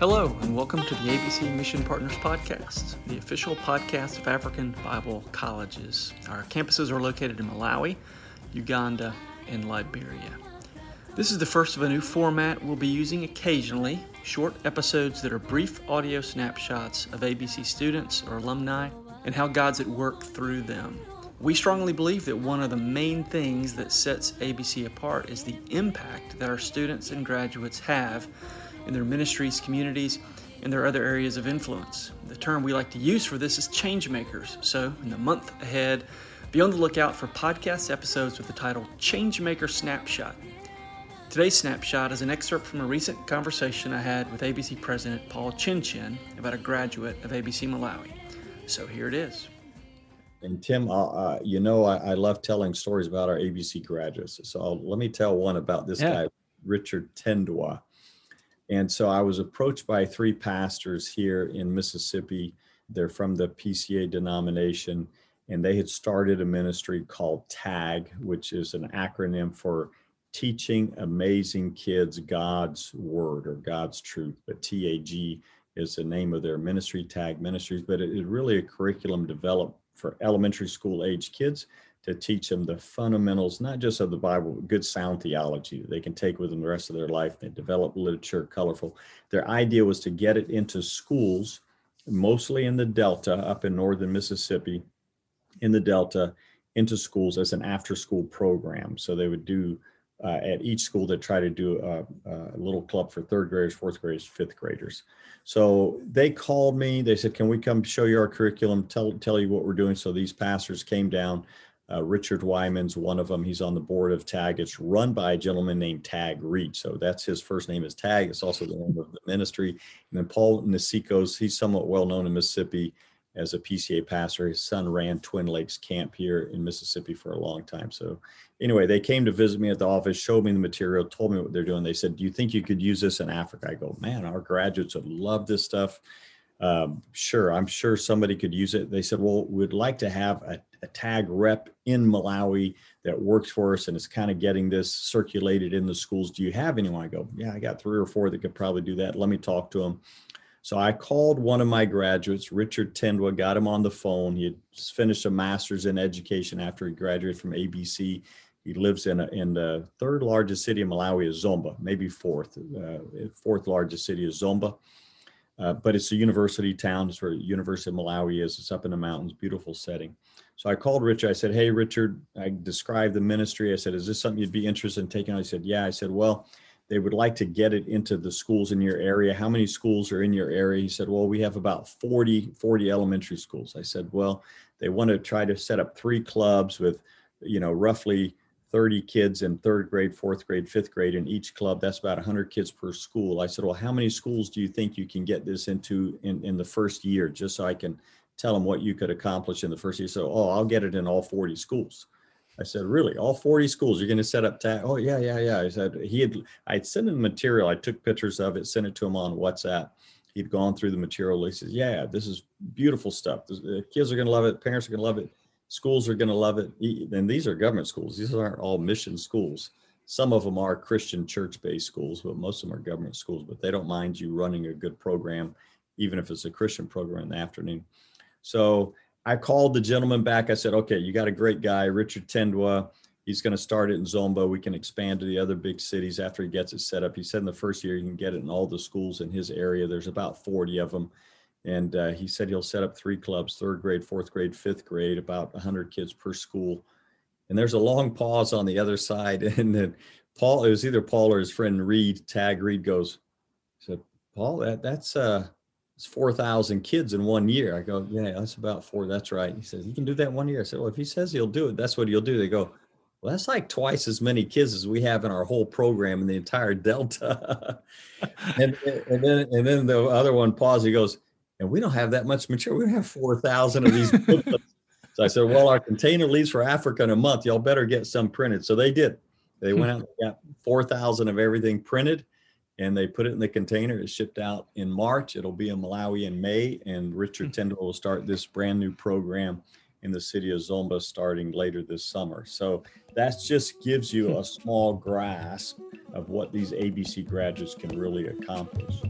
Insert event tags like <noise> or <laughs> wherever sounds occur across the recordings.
Hello, and welcome to the ABC Mission Partners Podcast, the official podcast of African Bible Colleges. Our campuses are located in Malawi, Uganda, and Liberia. This is the first of a new format we'll be using occasionally short episodes that are brief audio snapshots of ABC students or alumni and how God's at work through them. We strongly believe that one of the main things that sets ABC apart is the impact that our students and graduates have in their ministries, communities, and their other areas of influence. The term we like to use for this is change makers. So, in the month ahead, be on the lookout for podcast episodes with the title Changemaker Snapshot. Today's snapshot is an excerpt from a recent conversation I had with ABC President Paul Chinchen about a graduate of ABC Malawi. So here it is. And Tim, uh, uh, you know, I, I, love telling stories about our ABC graduates. So I'll, let me tell one about this yeah. guy, Richard Tendwa. And so I was approached by three pastors here in Mississippi. They're from the PCA denomination, and they had started a ministry called TAG, which is an acronym for teaching amazing kids God's word or God's truth. But TAG is the name of their ministry, Tag Ministries. But it is really a curriculum developed for elementary school age kids to teach them the fundamentals, not just of the Bible, but good sound theology that they can take with them the rest of their life. They develop literature, colorful. Their idea was to get it into schools, mostly in the Delta, up in northern Mississippi, in the Delta, into schools as an after school program. So they would do uh, at each school that try to do a, a, little club for third graders, fourth graders, fifth graders. So they called me. They said, "Can we come show you our curriculum? Tell tell you what we're doing." So these pastors came down. Uh, Richard Wyman's one of them. He's on the board of TAG. It's run by a gentleman named Tag Reed. So that's his first name is Tag. It's also the name of the ministry. And then Paul Nasikos, he's somewhat well known in Mississippi as a PCA pastor. His son ran Twin Lakes Camp here in Mississippi for a long time. So anyway, they came to visit me at the office, showed me the material, told me what they're doing. They said, "Do you think you could use this in Africa?" I go, "Man, our graduates would love this stuff." Um, sure, I'm sure somebody could use it. They said, "Well, we'd like to have a, a tag rep in Malawi that works for us and is kind of getting this circulated in the schools. Do you have anyone?" I go, "Yeah, I got three or four that could probably do that. Let me talk to them." So I called one of my graduates, Richard Tendwa, got him on the phone. He had finished a master's in education after he graduated from ABC. He lives in a, in the third largest city of Malawi is Zomba, maybe fourth. Uh, fourth largest city is Zomba. Uh, but it's a university town. It's where University of Malawi is. It's up in the mountains, beautiful setting. So I called Richard. I said, "Hey, Richard." I described the ministry. I said, "Is this something you'd be interested in taking?" on?" He said, "Yeah." I said, "Well, they would like to get it into the schools in your area. How many schools are in your area?" He said, "Well, we have about 40 40 elementary schools." I said, "Well, they want to try to set up three clubs with, you know, roughly 30 kids in third grade, fourth grade, fifth grade in each club. That's about 100 kids per school. I said, Well, how many schools do you think you can get this into in, in the first year, just so I can tell them what you could accomplish in the first year? So, oh, I'll get it in all 40 schools. I said, Really? All 40 schools? You're going to set up tag? Oh, yeah, yeah, yeah. I said, He had, I'd sent him the material. I took pictures of it, sent it to him on WhatsApp. He'd gone through the material. He says, Yeah, this is beautiful stuff. The kids are going to love it. Parents are going to love it schools are going to love it. And these are government schools. These aren't all mission schools. Some of them are Christian church based schools, but most of them are government schools. But they don't mind you running a good program, even if it's a Christian program in the afternoon. So I called the gentleman back. I said, okay, you got a great guy, Richard Tendwa. He's going to start it in Zomba. We can expand to the other big cities after he gets it set up. He said in the first year, you can get it in all the schools in his area. There's about 40 of them and uh, he said he'll set up three clubs third grade fourth grade fifth grade about 100 kids per school and there's a long pause on the other side <laughs> and then paul it was either paul or his friend reed tag reed goes said paul that that's uh it's 4000 kids in one year i go yeah that's about four that's right he says he can do that one year i said well if he says he'll do it that's what he'll do they go well, that's like twice as many kids as we have in our whole program in the entire <laughs> Delta. <laughs> and, and then and then the other one paused. He goes, and we don't have that much material. We have 4,000 of these booklets. <laughs> so I said, well, our container leaves for Africa in a month. Y'all better get some printed. So they did. They went out and got 4,000 of everything printed and they put it in the container. It shipped out in March. It'll be in Malawi in May. And Richard hmm. Tendwa will start this brand new program in the city of Zomba starting later this summer. So that just gives you a small grasp of what these ABC graduates can really accomplish.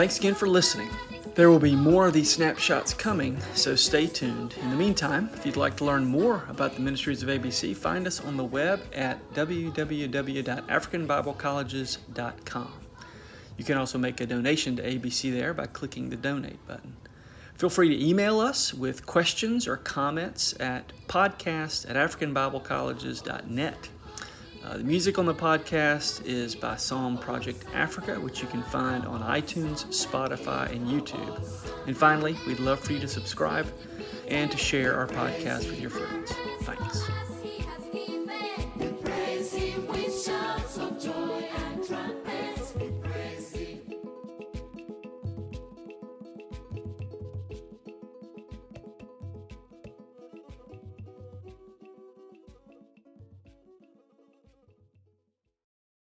Thanks again for listening. There will be more of these snapshots coming, so stay tuned. In the meantime, if you'd like to learn more about the ministries of ABC, find us on the web at www.africanbiblecolleges.com. You can also make a donation to ABC there by clicking the donate button. Feel free to email us with questions or comments at podcast at africanbiblecolleges.net. Uh, the music on the podcast is by Psalm Project Africa, which you can find on iTunes, Spotify, and YouTube. And finally, we'd love for you to subscribe and to share our podcast with your friends. Thanks.